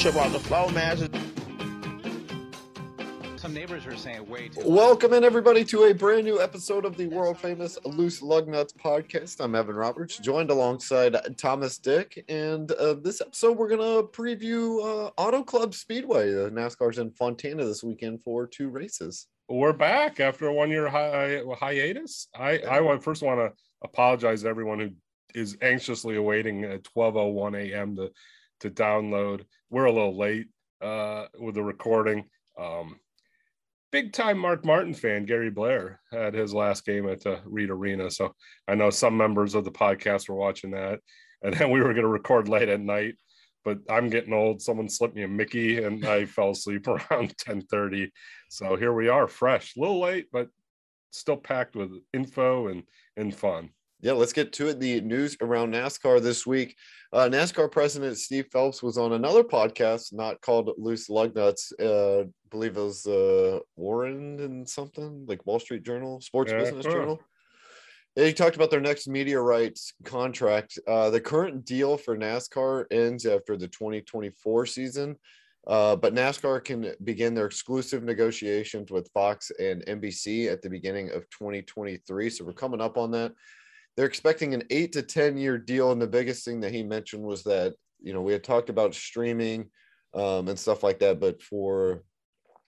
trip off the floor, man. Some neighbors are saying way too. Welcome in everybody to a brand new episode of the world famous Loose Lug Nuts podcast. I'm Evan Roberts, joined alongside Thomas Dick, and uh, this episode we're gonna preview uh, Auto Club Speedway. The NASCAR's in Fontana this weekend for two races. We're back after a one year hi- hiatus. I I want first want to apologize to everyone who is anxiously awaiting at 12:01 a.m. to to download. We're a little late uh, with the recording. Um, big time Mark Martin fan, Gary Blair, had his last game at the Reed Arena. So I know some members of the podcast were watching that. And then we were going to record late at night, but I'm getting old. Someone slipped me a Mickey and I fell asleep around 1030. So here we are, fresh, a little late, but still packed with info and, and fun. Yeah, let's get to it. The news around NASCAR this week. Uh, NASCAR President Steve Phelps was on another podcast, not called Loose Lug Nuts. Uh, believe it was uh, Warren and something like Wall Street Journal, Sports Yeah, Business. Journal. He talked about their next media rights contract. Uh, the current deal for NASCAR ends after the 2024 season, uh, but NASCAR can begin their exclusive negotiations with Fox and NBC at the beginning of 2023. So we're coming up on that. They're expecting an eight to 10 year deal. And the biggest thing that he mentioned was that, you know, we had talked about streaming um, and stuff like that, but for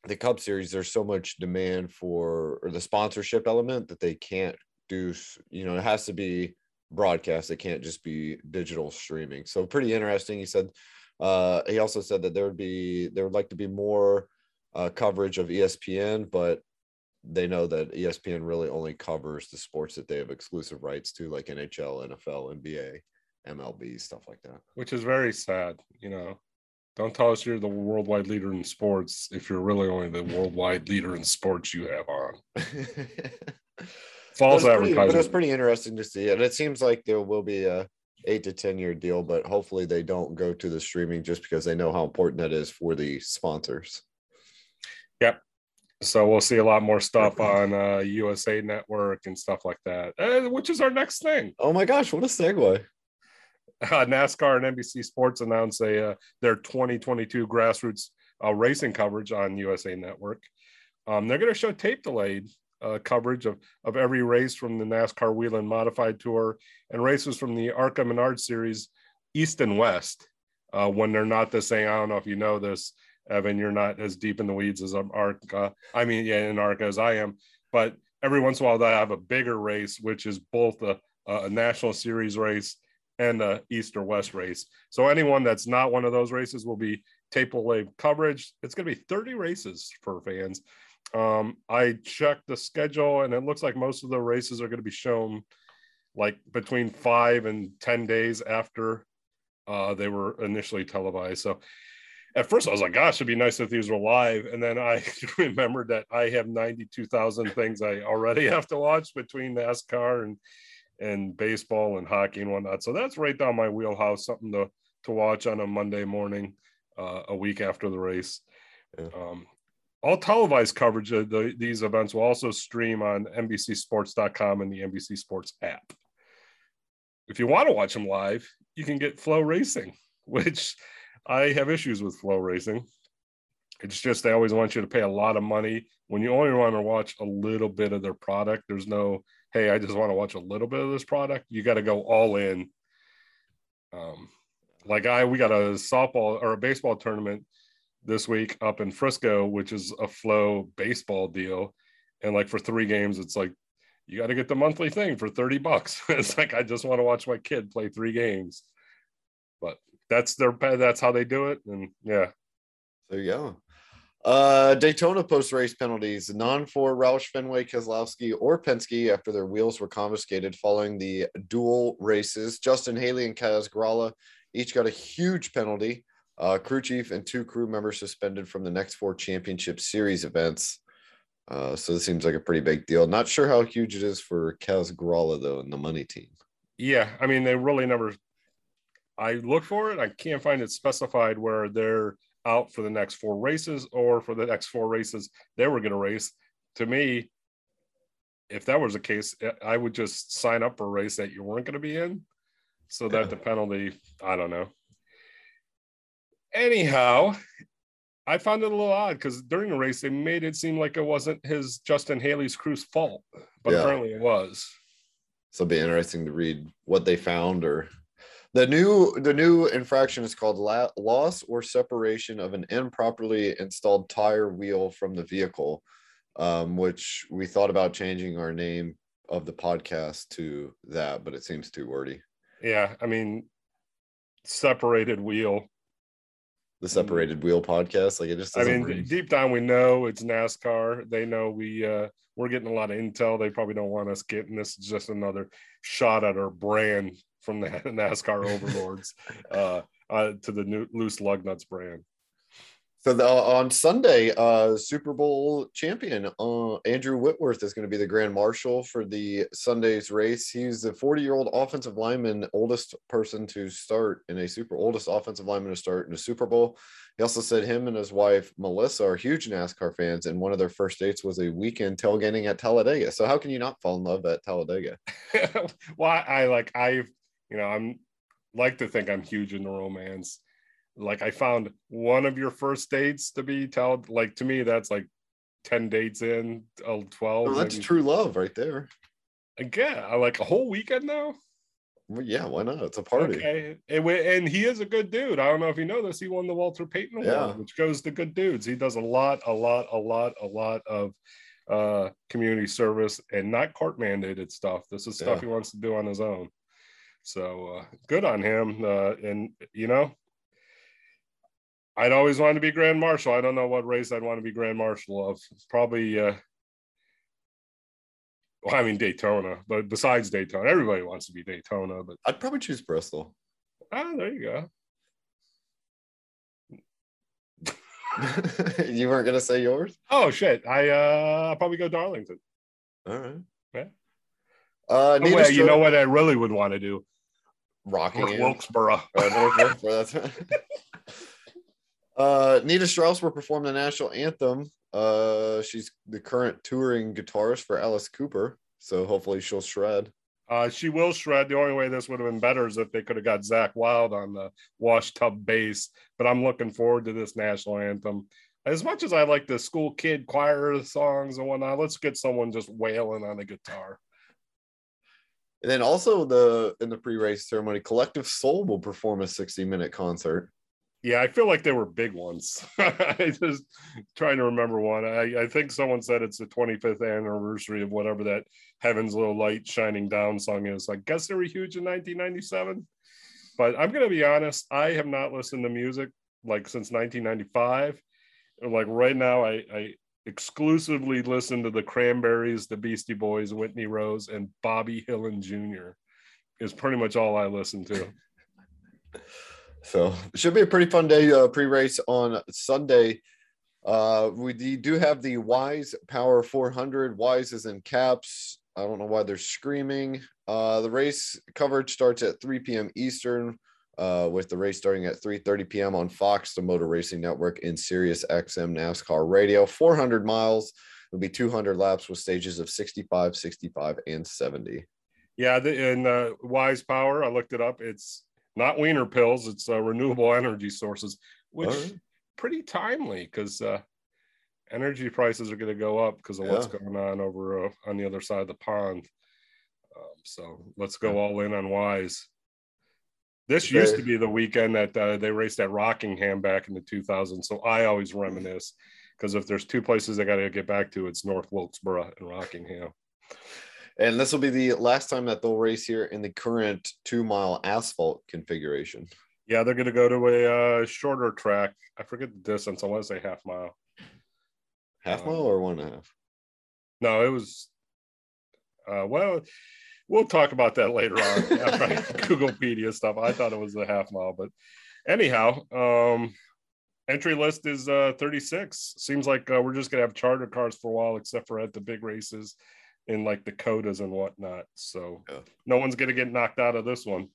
the Cup Series, there's so much demand for or the sponsorship element that they can't do. You know, it has to be broadcast. It can't just be digital streaming. So pretty interesting. He said. Uh, he also said that there would be there would like to be more uh, coverage of ESPN, but they know that ESPN really only covers the sports that they have exclusive rights to, like NHL, NFL, NBA, MLB, stuff like that. which is very sad. You know, don't tell us you're the worldwide leader in sports if you're really only the worldwide leader in sports you have on. False it's pretty- But it's advertising. pretty interesting to see, and it seems like there will be a eight to ten year deal, but hopefully they don't go to the streaming just because they know how important that is for the sponsors. So we'll see a lot more stuff on uh, USA Network and stuff like that, uh, which is our next thing. Oh my gosh, what a segue! Uh, NASCAR and NBC Sports announced a, uh, their 2022 grassroots uh, racing coverage on USA Network. Um, they're going to show tape delayed uh, coverage of, of every race from the NASCAR Whelen Modified Tour and races from the ARCA Menard Series East and West uh, when they're not the same. I don't know if you know this, Evan, you're not as deep in the weeds as ARCA. I mean, yeah, in ARCA as I am, but every once in a while they have a bigger race, which is both a, a national series race and a east or west race. So anyone that's not one of those races will be tape delay coverage. It's going to be 30 races for fans. Um, I checked the schedule and it looks like most of the races are going to be shown like between five and 10 days after uh, they were initially televised. So at first I was like, gosh, it'd be nice if these were live. And then I remembered that I have 92,000 things I already have to watch between NASCAR and and baseball and hockey and whatnot. So that's right down my wheelhouse, something to to watch on a Monday morning, uh, a week after the race. Yeah. Um, all televised coverage of the, these events will also stream on NBCSports.com and the NBC Sports app. If you want to watch them live, you can get FloRacing, which I have issues with FloRacing. It's just they always want you to pay a lot of money when you only want to watch a little bit of their product. There's no, hey, I just want to watch a little bit of this product. You got to go all in. Um, like I, we got a softball or a baseball tournament this week up in Frisco, which is a flow baseball deal. And like for three games, it's like you got to get the monthly thing for 30 bucks. it's like I just want to watch my kid play three games. But that's their that's how they do it. And yeah. There you go. Uh, Daytona post race penalties, non for Roush, Fenway, Keselowski, or Penske after their wheels were confiscated following the dual races. Justin Haley and Kaz Grala each got a huge penalty. Uh, crew chief and two crew members suspended from the next four championship series events. Uh, so this seems like a pretty big deal. Not sure how huge it is for Kaz Grala though, and the money team. Yeah. I mean, they really never I look for it. I can't find it specified where they're out for the next four races or for the next four races they were going to race. To me, if that was the case, I would just sign up for a race that you weren't going to be in so that the penalty, I don't know. Anyhow, I found it a little odd because during the race they made it seem like it wasn't his Justin Haley's crew's fault, but Yeah. apparently it was. So it'll be interesting to read what they found or the new the new infraction is called la- loss or separation of an improperly installed tire wheel from the vehicle, um, which we thought about changing our name of the podcast to that, but it seems too wordy. Yeah, I mean, separated wheel. The separated wheel podcast, like it just I mean, deep down we know it's NASCAR. They know we uh we're getting a lot of intel. They probably don't want us getting this. Is just another shot at our brand from the NASCAR overlords uh, uh to the new loose lug nuts brand. So the, on Sunday, uh, Super Bowl champion uh, Andrew Whitworth is going to be the grand marshal for the Sunday's race. He's the 40 year old offensive lineman, oldest person to start in a super oldest offensive lineman to start in a Super Bowl. He also said him and his wife Melissa are huge NASCAR fans, and one of their first dates was a weekend tailgating at Talladega. So how can you not fall in love at Talladega? well, I, I like I've you know I'm like to think I'm huge into romance. Like I found one of your first dates to be told. like to me that's like 10 dates in uh, 12 Oh, that's maybe. true love right there. again I like a whole weekend now Well, yeah, why not? It's a party. okay and, and he is a good dude i don't know if you know this he won the walter payton award Yeah. which goes to good dudes he does a lot a lot a lot a lot of uh community service and not court mandated stuff this is stuff Yeah. he wants to do on his own so uh good on him uh and you know I'd always wanted to be Grand Marshal. I don't know what race I'd want to be Grand Marshal of. Probably, uh, well, I mean Daytona, but besides Daytona, everybody wants to be Daytona. But I'd probably choose Bristol. ah, there you go. you weren't gonna say yours? Oh shit, I uh, I'll probably go Darlington. All right. Yeah. Uh, Oh, Nita well, you know what I really would want to do? Rocking. Wilkesboro. Uh. Uh, Nita Strauss will perform the national anthem. Uh, she's the current touring guitarist for Alice Cooper, so hopefully she'll shred. Uh, she will shred. The only way this would have been better is if they could have got Zakk Wylde on the wash tub bass. But I'm looking forward to this national anthem. As much as I like the school kid choir songs and whatnot, let's get someone just wailing on a guitar. And then also the in the pre-race ceremony, Collective Soul will perform a 60-minute concert. Yeah, I feel like they were big ones. I just trying to remember one. I, I think someone said it's the 25th anniversary of whatever that Heaven's Little Light Shining Down song is. I guess they were huge in 1997. But I'm gonna be honest, I have not listened to music like since 1995. Like right now, I, I exclusively listen to the Cranberries, the Beastie Boys, Whitney Rose, and Bobby Hillin Jr. is pretty much all I listen to. So it should be a pretty fun day uh, pre-race on Sunday. Uh, we do have the Wise Power 400. Wise is in caps. I don't know why they're screaming. Uh, the race coverage starts at 3 p.m. Eastern, uh, with the race starting at 3:30 p.m. on Fox, the Motor Racing Network, in Sirius XM NASCAR Radio. 400 miles. It'll be 200 laps with stages of 65, 65, and 70. Yeah, the, and uh, Wise Power, I looked it up. It's not wiener pills; it's uh, renewable energy sources, which right. pretty timely because uh, energy prices are going to go up because of what's going on over uh, on the other side of the pond. Um, so let's go all in on Wise. This Okay. used to be the weekend that uh, they raced at Rockingham back in the 2000s. So I always reminisce because if there's two places I got to get back to, it's North Wilkesboro and Rockingham. And this will be the last time that they'll race here in the current two mile asphalt configuration. Yeah, they're going to go to a uh, shorter track. I forget the distance. I want to say half mile. Half Uh, mile or one and a half? No, it was. Uh, well, we'll talk about that later on after I Googlepedia stuff. I thought it was a half mile, but anyhow, um, entry list is uh, 36. Seems like uh, we're just gonna have charter cars for a while, except for at the big races in like Daytonas and whatnot. So Yeah. no one's gonna get knocked out of this one.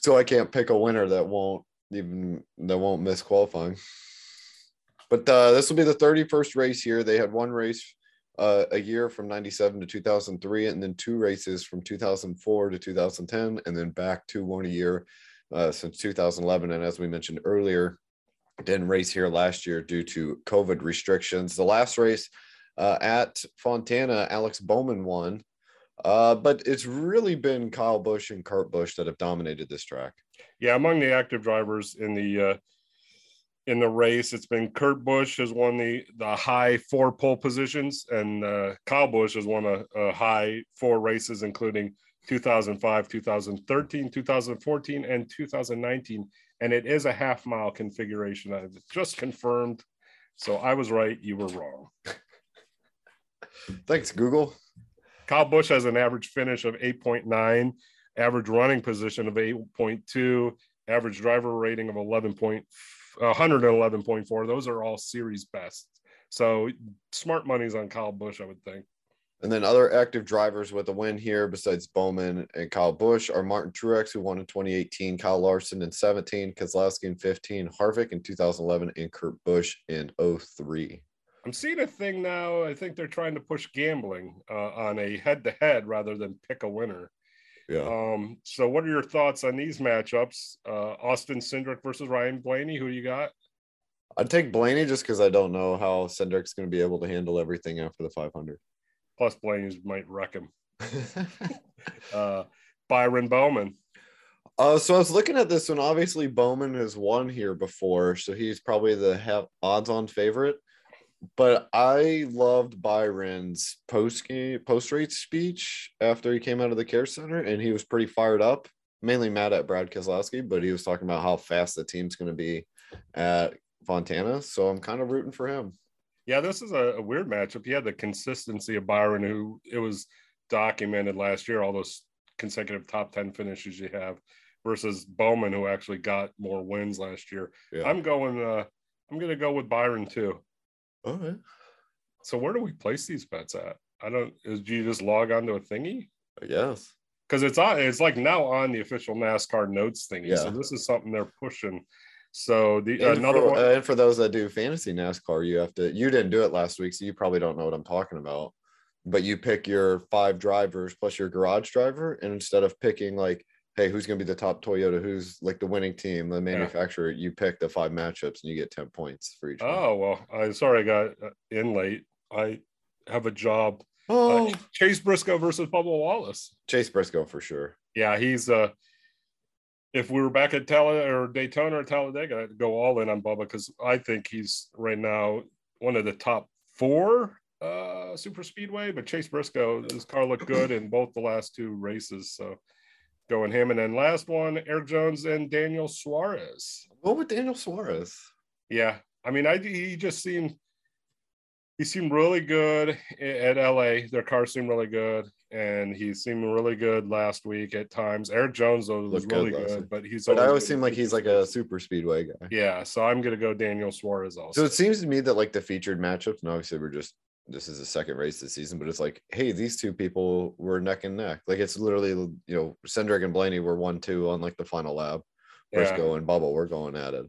So I can't pick a winner that won't even that won't miss qualifying. But uh, this will be the 31st race here. They had one race uh, a year from 97 to 2003, and then two races from 2004 to 2010, and then back to one a year uh, since 2011. And as we mentioned earlier, didn't race here last year due to COVID restrictions. The last race uh, at Fontana, Alex Bowman won. Uh, but it's really been Kyle Busch and Kurt Busch that have dominated this track. Yeah, among the active drivers in the uh, in the race, it's been Kurt Busch has won the the high four pole positions, and uh, Kyle Busch has won a, a high four races, including 2005, 2013, 2014, and 2019. And it is a half mile configuration. I've just confirmed. So I was right. You were wrong. Thanks, Google. Kyle Busch has an average finish of 8.9, average running position of 8.2, average driver rating of 11 point, 111.4. Those are all series best. So smart money's on Kyle Busch, I would think. And then other active drivers with a win here, besides Bowman and Kyle Busch, are Martin Truex, who won in 2018, Kyle Larson in 17, Keselowski in 15, Harvick in 2011, and Kurt Busch in 03. I'm seeing a thing now. I think they're trying to push gambling uh, on a head-to-head rather than pick a winner. Yeah. Um, so, what are your thoughts on these matchups? Uh, Austin Cindric versus Ryan Blaney. Who you got? I'd take Blaney just because I don't know how Cindric's going to be able to handle everything after the 500. Plus, Blaney's might wreck him. uh, Byron Bowman. Uh, so I was looking at this one. Obviously, Bowman has won here before, so he's probably the have odds-on favorite. But I loved Byron's post game post race speech after he came out of the care center, and he was pretty fired up. Mainly mad at Brad Keselowski, but he was talking about how fast the team's going to be at Fontana. So I'm kind of rooting for him. Yeah, this is a, a, weird matchup. He had the consistency of Byron, who it was documented last year, all those consecutive top 10 finishes you have, versus Bowman, who actually got more wins last year. Yeah. I'm going, uh, I'm going to go with Byron too. Okay. So where do we place these bets at? I don't, is, do you just log onto a thingy? Yes. Because it's on, it's like now on the official NASCAR notes thingy. Yeah. So this is something they're pushing. So the and another for, one, uh, and for those that do fantasy NASCAR, you have to. You didn't do it last week, so you probably don't know what I'm talking about. But you pick your five drivers plus your garage driver, and instead of picking like, hey, who's going to be the top Toyota, who's like the winning team, the manufacturer, yeah. you pick the five matchups and you get ten points for each. Oh one. well, I'm sorry I got uh, in late. I have a job. Oh, uh, Chase Briscoe versus Bubba Wallace. Chase Briscoe for sure. Yeah, he's uh if we were back at Tal or Daytona or Talladega, I'd go all in on Bubba because I think he's right now one of the top four uh, super speedway. But Chase Briscoe, his car looked good in both the last two races, so going him. And then last one, Erik Jones and Daniel Suarez. What with Daniel Suarez? Yeah, I mean, I he just seemed he seemed really good at LA. Their car seemed really good, and he seemed really good last week at times. Erik Jones though was really good, good but he's. But I always seem like he's like a super speedway guy. Yeah, so I'm gonna go Daniel Suarez also. So it seems to me that like the featured matchups, and obviously we're just this is the second race this season, but it's like, hey, these two people were neck and neck. Like it's literally, you know, Cindric and Blaney were one two on like the final lap. Briscoe yeah. and Bubba were going at it.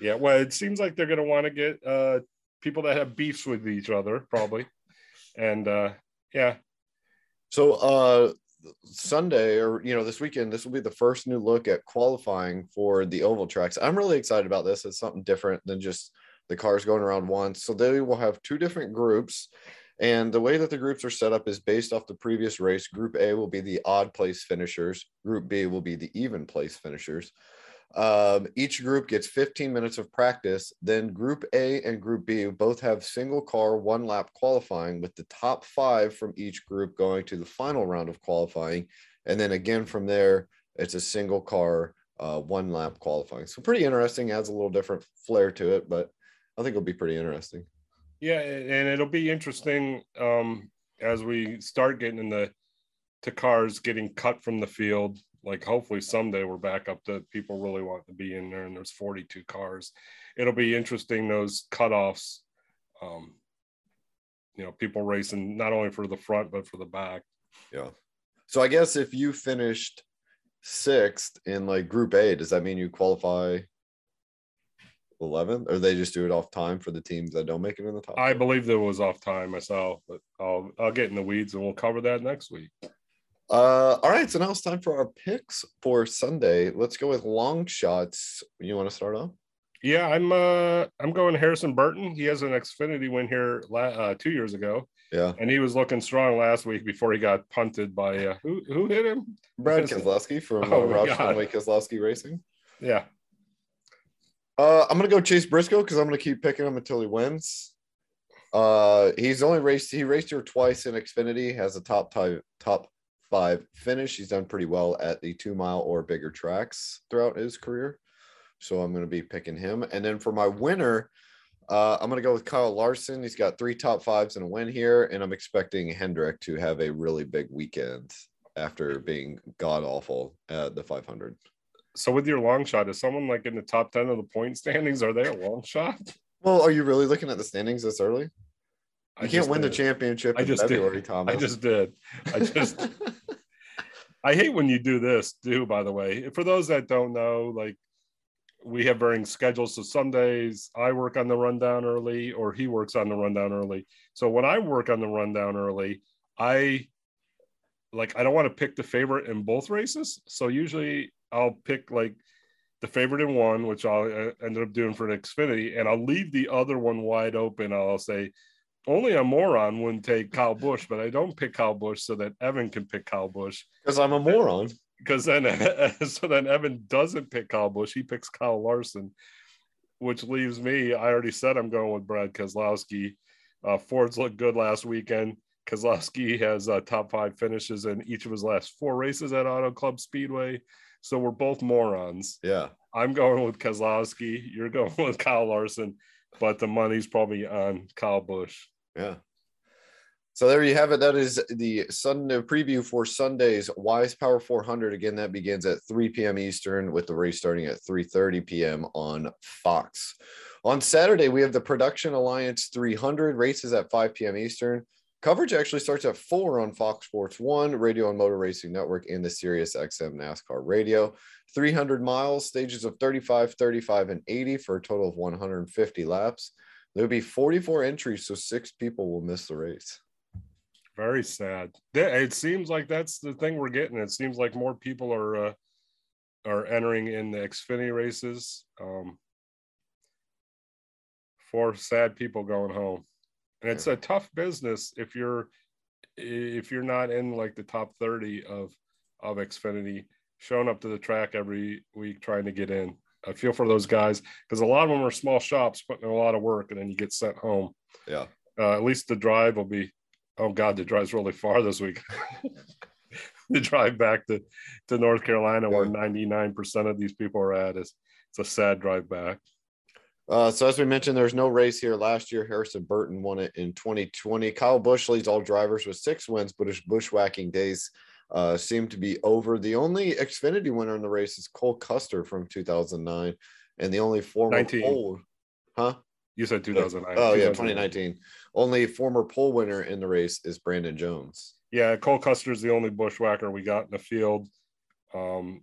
Yeah, well, it seems like they're gonna want to get uh people that have beefs with each other, probably. and uh yeah. So uh Sunday or you know this weekend, this will be the first new look at qualifying for the oval tracks. I'm really excited about this. It's something different than just the cars going around once. So they will have two different groups. And the way that the groups are set up is based off the previous race. Group A will be the odd place finishers. Group B will be the even place finishers. Um, each group gets 15 minutes of practice. Then Group A and Group B both have single car one lap qualifying, with the top five from each group going to the final round of qualifying. And then again from there, it's a single car uh, one lap qualifying. So pretty interesting, adds a little different flair to it, but I think it'll be pretty interesting. Yeah, and it'll be interesting um, as we start getting in the to cars getting cut from the field like hopefully someday we're back up to people really want to be in there and there's 42 cars. It'll be interesting those cutoffs um you know people racing not only for the front but for the back. Yeah. So i guess if you finished sixth in like group a does that mean you qualify 11th or they just do it off time for the teams that don't make it in the top i believe there was off time myself but i'll i'll get in the weeds and we'll cover that next week Uh, all right, so now it's time for our picks for Sunday. Let's go with long shots. You want to start off? Yeah, I'm uh I'm going Harrison Burton. He has an Xfinity win here la- uh, two years ago, Yeah, and he was looking strong last week before he got punted by uh, who who hit him? Brad. Keselowski from Oh uh, my Roush God. Keselowski Racing. Yeah, Uh, I'm gonna go Chase Briscoe because I'm gonna keep picking him until he wins. Uh, he's only raced he raced here twice in Xfinity, has a top tie, top five finish. He's done pretty well at the two mile or bigger tracks throughout his career. So I'm gonna be picking him. And then for my winner, uh, I'm gonna go with Kyle Larson. He's got three top fives and a win here, and I'm expecting Hendrick to have a really big weekend after being god awful at the 500. So with your long shot, is someone like in the top ten of the point standings? Are they a long shot? Well, are you really looking at the standings this early? You I can't win the championship I just did. Thomas. I just did. I just I hate when you do this too, by the way. For those that don't know, like we have varying schedules. So some days I work on the rundown early or he works on the rundown early. So when I work on the rundown early, I like I don't want to pick the favorite in both races. So usually I'll pick like the favorite in one, which I'll uh, ended up doing for an Xfinity, and I'll leave the other one wide open. I'll say only a moron wouldn't take Kyle Busch, but I don't pick Kyle Busch so that Evan can pick Kyle Busch because I'm a moron. because then so then Evan doesn't pick Kyle Busch, he picks Kyle Larson, which leaves me. I already said I'm going with Brad Keselowski. Uh, Ford's looked good last weekend. Keselowski has uh, top five finishes in each of his last four races at Auto Club Speedway. So we're both morons. Yeah. I'm going with Keselowski. You're going with Kyle Larson, but the money's probably on Kyle Busch. Yeah. So there you have it. That is the Sunday preview for Sunday's Wise Power 400. Again, that begins at 3 p.m. Eastern with the race starting at 3:30 p.m. on Fox. On Saturday, we have the Production Alliance 300 races at 5 p.m. Eastern. Coverage actually starts at 4 on Fox Sports 1, Radio and Motor Racing Network, and the Sirius XM NASCAR Radio. 300 miles, stages of 35, 35, and 80 for a total of 150 laps. There'll be 44 entries, so six people will miss the race. Very sad. It seems like that's the thing we're getting. It seems like more people are uh, are entering in the Xfinity races. Um, for sad people going home, and it's a tough business if you're if you're not in like the top thirty of of Xfinity, showing up to the track every week trying to get in. I feel for those guys because a lot of them are small shops putting in a lot of work, and then you get sent home. Yeah. Uh, at least the drive will be. Oh God, the drive's really far this week. the drive back to, to North Carolina, where ninety nine percent of these people are at, is it's a sad drive back. Uh, so as we mentioned, there's no race here last year. Harrison Burton won it in 2020. Kyle Busch leads all drivers with six wins, but his bushwhacking days uh, seem to be over. The only Xfinity winner in the race is Cole Custer from 2009, and the only former 19. pole, huh? You said two thousand nine. Oh yeah, 2019. Only former pole winner in the race is Brandon Jones. Yeah, Cole Custer's the only bushwhacker we got in the field. Um,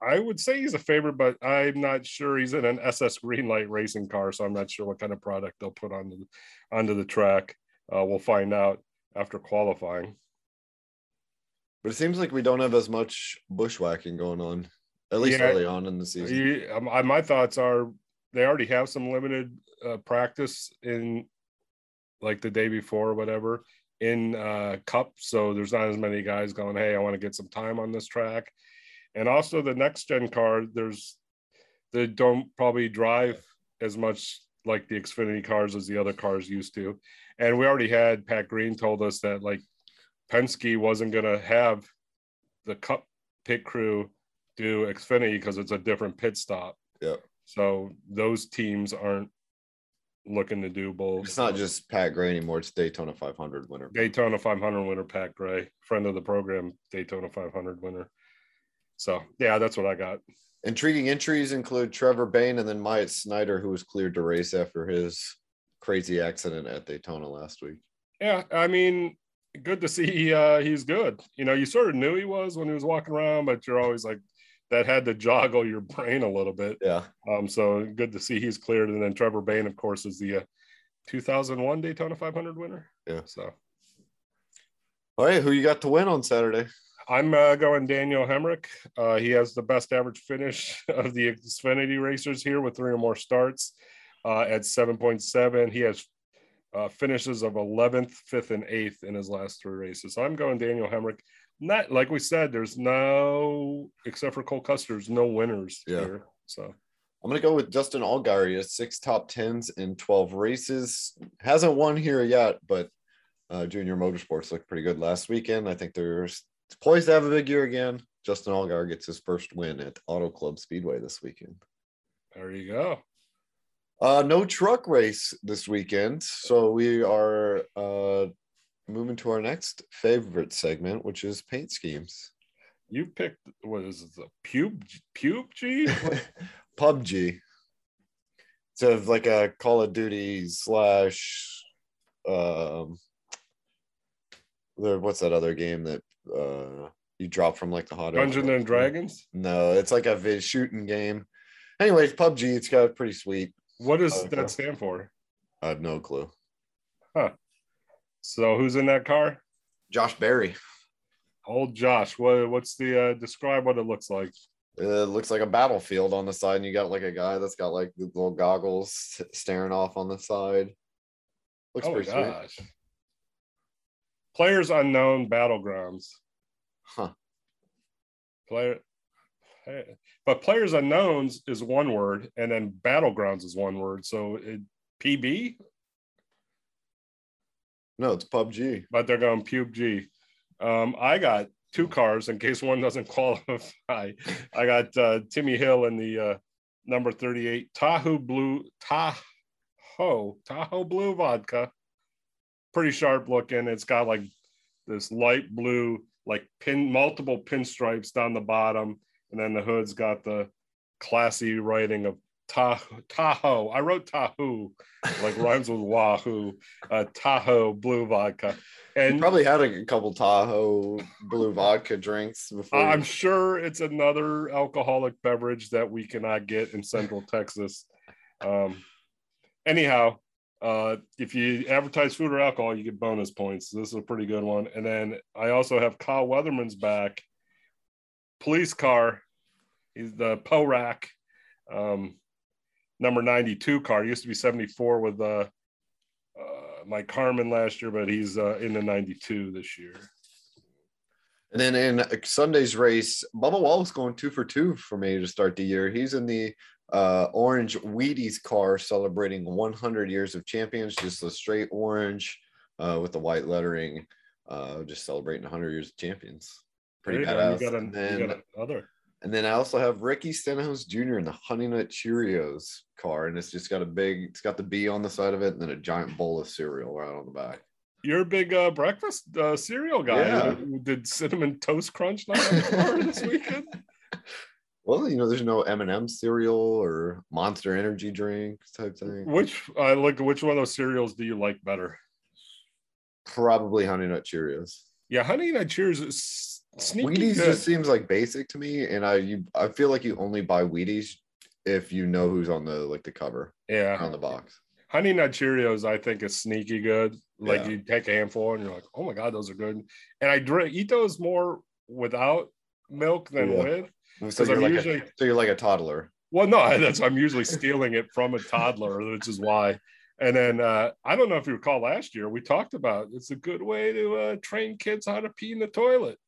I would say he's a favorite, but I'm not sure he's in an SS Greenlight racing car, so I'm not sure what kind of product they'll put on the, onto the track. Uh, we'll find out after qualifying. But it seems like we don't have as much bushwhacking going on, at least Yeah. early on in the season. You- um, I, my thoughts are they already have some limited uh, practice in like the day before or whatever in uh, Cup, so there's not as many guys going, "Hey, I want to get some time on this track." And also the next gen car, there's they don't probably drive as much like the Xfinity cars as the other cars used to. And we already had Pat Green told us that like Penske wasn't going to have the Cup pit crew do Xfinity because it's a different pit stop. Yeah. So those teams aren't looking to do both. It's not just Pat Gray anymore. It's Daytona 500 winner. Daytona 500 winner Pat Gray, friend of the program, Daytona 500 winner. So yeah, that's what I got. Intriguing entries include Trevor Bayne and then Myatt Snider, who was cleared to race after his crazy accident at Daytona last week. Yeah, I mean, good to see uh, he's good. You know, you sort of knew he was when he was walking around, but you're always like that had to joggle your brain a little bit. Yeah. Um, so good to see he's cleared. And then Trevor Bayne, of course, is the uh, 2001 Daytona 500 winner. Yeah. So All right, who you got to win on Saturday? I'm uh, going Daniel Hemric. Uh, he has the best average finish of the Xfinity racers here with three or more starts uh, at 7.7. He has uh, finishes of 11th, 5th, and 8th in his last three races. So I'm going Daniel Hemric. Not like we said, there's no, except for Cole Custer, there's no winners Yeah. here. So I'm gonna go with Justin Allgaier. He has six top tens in 12 races. Hasn't won here yet, but uh, Junior Motorsports looked pretty good last weekend. I think they're poised to have a big year again. Justin Allgaier gets his first win at Auto Club Speedway this weekend. there you go. Uh, no truck race this weekend, so we are uh, moving to our next favorite segment, which is paint schemes. You picked, what is it, the pube, pube G? PUBG. So like a Call of Duty slash um what's that other game that uh you drop from like the hot Dungeons and Dragons? No, it's like a vid shooting game. Anyways, PUBG, it's got pretty sweet. What does Okay. that stand for? I have no clue. Huh. So who's in that car? Josh Berry. Old Josh. What what's the uh describe what it looks like? It looks like a battlefield on the side, and you got like a guy that's got like little goggles staring off on the side. Looks oh pretty sweet. Players unknown battlegrounds. Huh. Player but players unknowns is one word and then battlegrounds is one word. So it PB, No, it's PUBG. but they're going PUBG. Um, I got two cars in case one doesn't qualify. I got uh, Timmy Hill in the uh, number 38 Tahoe Blue Tahoe Tahoe Blue vodka. Pretty sharp looking. It's got like this light blue, like pin multiple pinstripes down the bottom, and then the hood's got the classy writing of Tahoe. I wrote Tahoe, like rhymes with Wahoo. Uh, Tahoe Blue vodka, You and probably had a couple Tahoe blue vodka drinks before. I'm sure it's another alcoholic beverage that we cannot get in Central Texas. Um, anyhow, uh, if you advertise food or alcohol, you get bonus points. This is a pretty good one. And then I also have Kyle Weatherman's back. Police car. He's the PORAC um, number 92 car. He used to be 74 with uh, uh, Mike Harmon last year, but he's uh, in the 92 this year. And then in Sunday's race, Bubba Wallace going two for two for me to start the year. He's in the uh, orange Wheaties car celebrating 100 years of champions, just a straight orange uh, with the white lettering, uh, just celebrating 100 years of champions. Pretty go. badass. You got, and, then, another. and then I also have Ricky Stenhouse Jr. in the Honey Nut Cheerios car, and it's just got a big, it's got the B on the side of it, and then a giant bowl of cereal right on the back. You're a big uh, breakfast uh, cereal guy. Yeah. Did cinnamon toast crunch not on the this weekend? Well, you know, there's no M&M cereal or Monster Energy drink type thing. Which uh, like which one of those cereals do you like better? Probably Honey Nut Cheerios. Yeah, Honey Nut Cheerios is sneaky Wheaties good. just seems like basic to me, and I you I feel like you only buy Wheaties if you know who's on the like the cover yeah, on the box. Honey Nut Cheerios I think is sneaky good. Like Yeah. you take a handful and you're like, oh my god, those are good. And I drink eat those more without milk than Yeah. with. So you're I'm like usually a, so you're like a toddler. Well, no, that's I'm usually stealing it from a toddler, which is why. And then uh, I don't know if you recall last year we talked about it's a good way to uh, train kids how to pee in the toilet.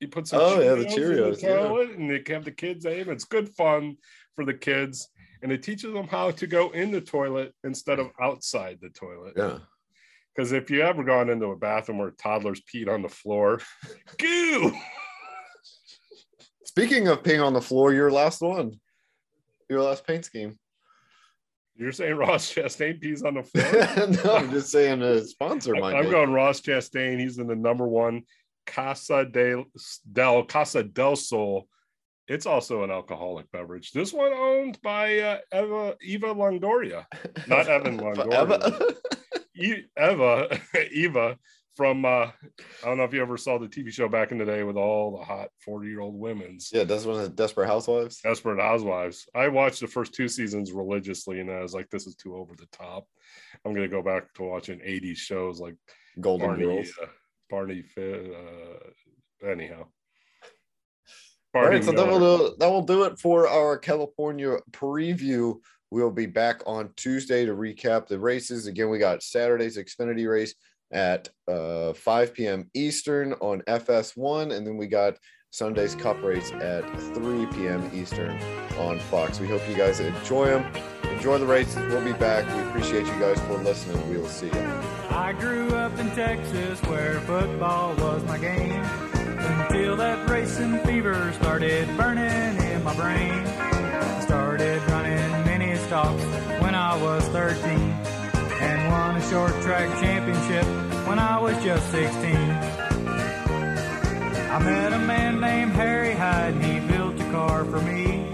You put some Oh, yeah, the in Cheerios, the yeah. toilet, and they have the kids aim. It's good fun for the kids, and it teaches them how to go in the toilet instead of outside the toilet. Yeah. Because if you ever gone into a bathroom where toddlers peed on the floor, goo. Speaking of peeing on the floor, your last one, your last paint scheme. You're saying Ross Chastain pees on the floor? no, I'm just saying a sponsor might. I'm be. going Ross Chastain. He's in the number one Casa de, del Casa del Sol. It's also an alcoholic beverage. This one owned by uh, Eva Eva Longoria, not Evan Longoria. Eva. Eva Eva from uh, I don't know if you ever saw the TV show back in the day with all the hot 40 year old women's yeah, that's one of the Desperate Housewives. Desperate Housewives. I watched the first two seasons religiously, and I was like, "This is too over the top." I'm gonna go back to watching 80s shows like Golden Barney, Girls. uh, party fit. Uh, anyhow. All right, so that will, do, that will do it for our California preview. We'll be back on Tuesday to recap the races. Again, we got Saturday's Xfinity race at uh, 5 p.m. Eastern on FS1, and then we got Sunday's Cup race at 3 p.m. Eastern on Fox. We hope you guys enjoy them. Enjoy the races. We'll be back. We appreciate you guys for listening. We will see you. I grew up in Texas where football was my game until that racing fever started burning in my brain. Started running mini stocks when I was 13 and won a short track championship when I was just 16. I met a man named Harry Hyde and he built a car for me.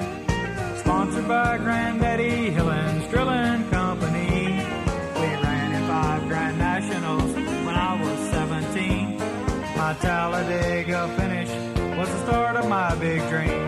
Sponsored by Granddaddy Hill and Drilling Company. We ran in five Grand Nationals when I was 17. My Talladega finish was the start of my big dream.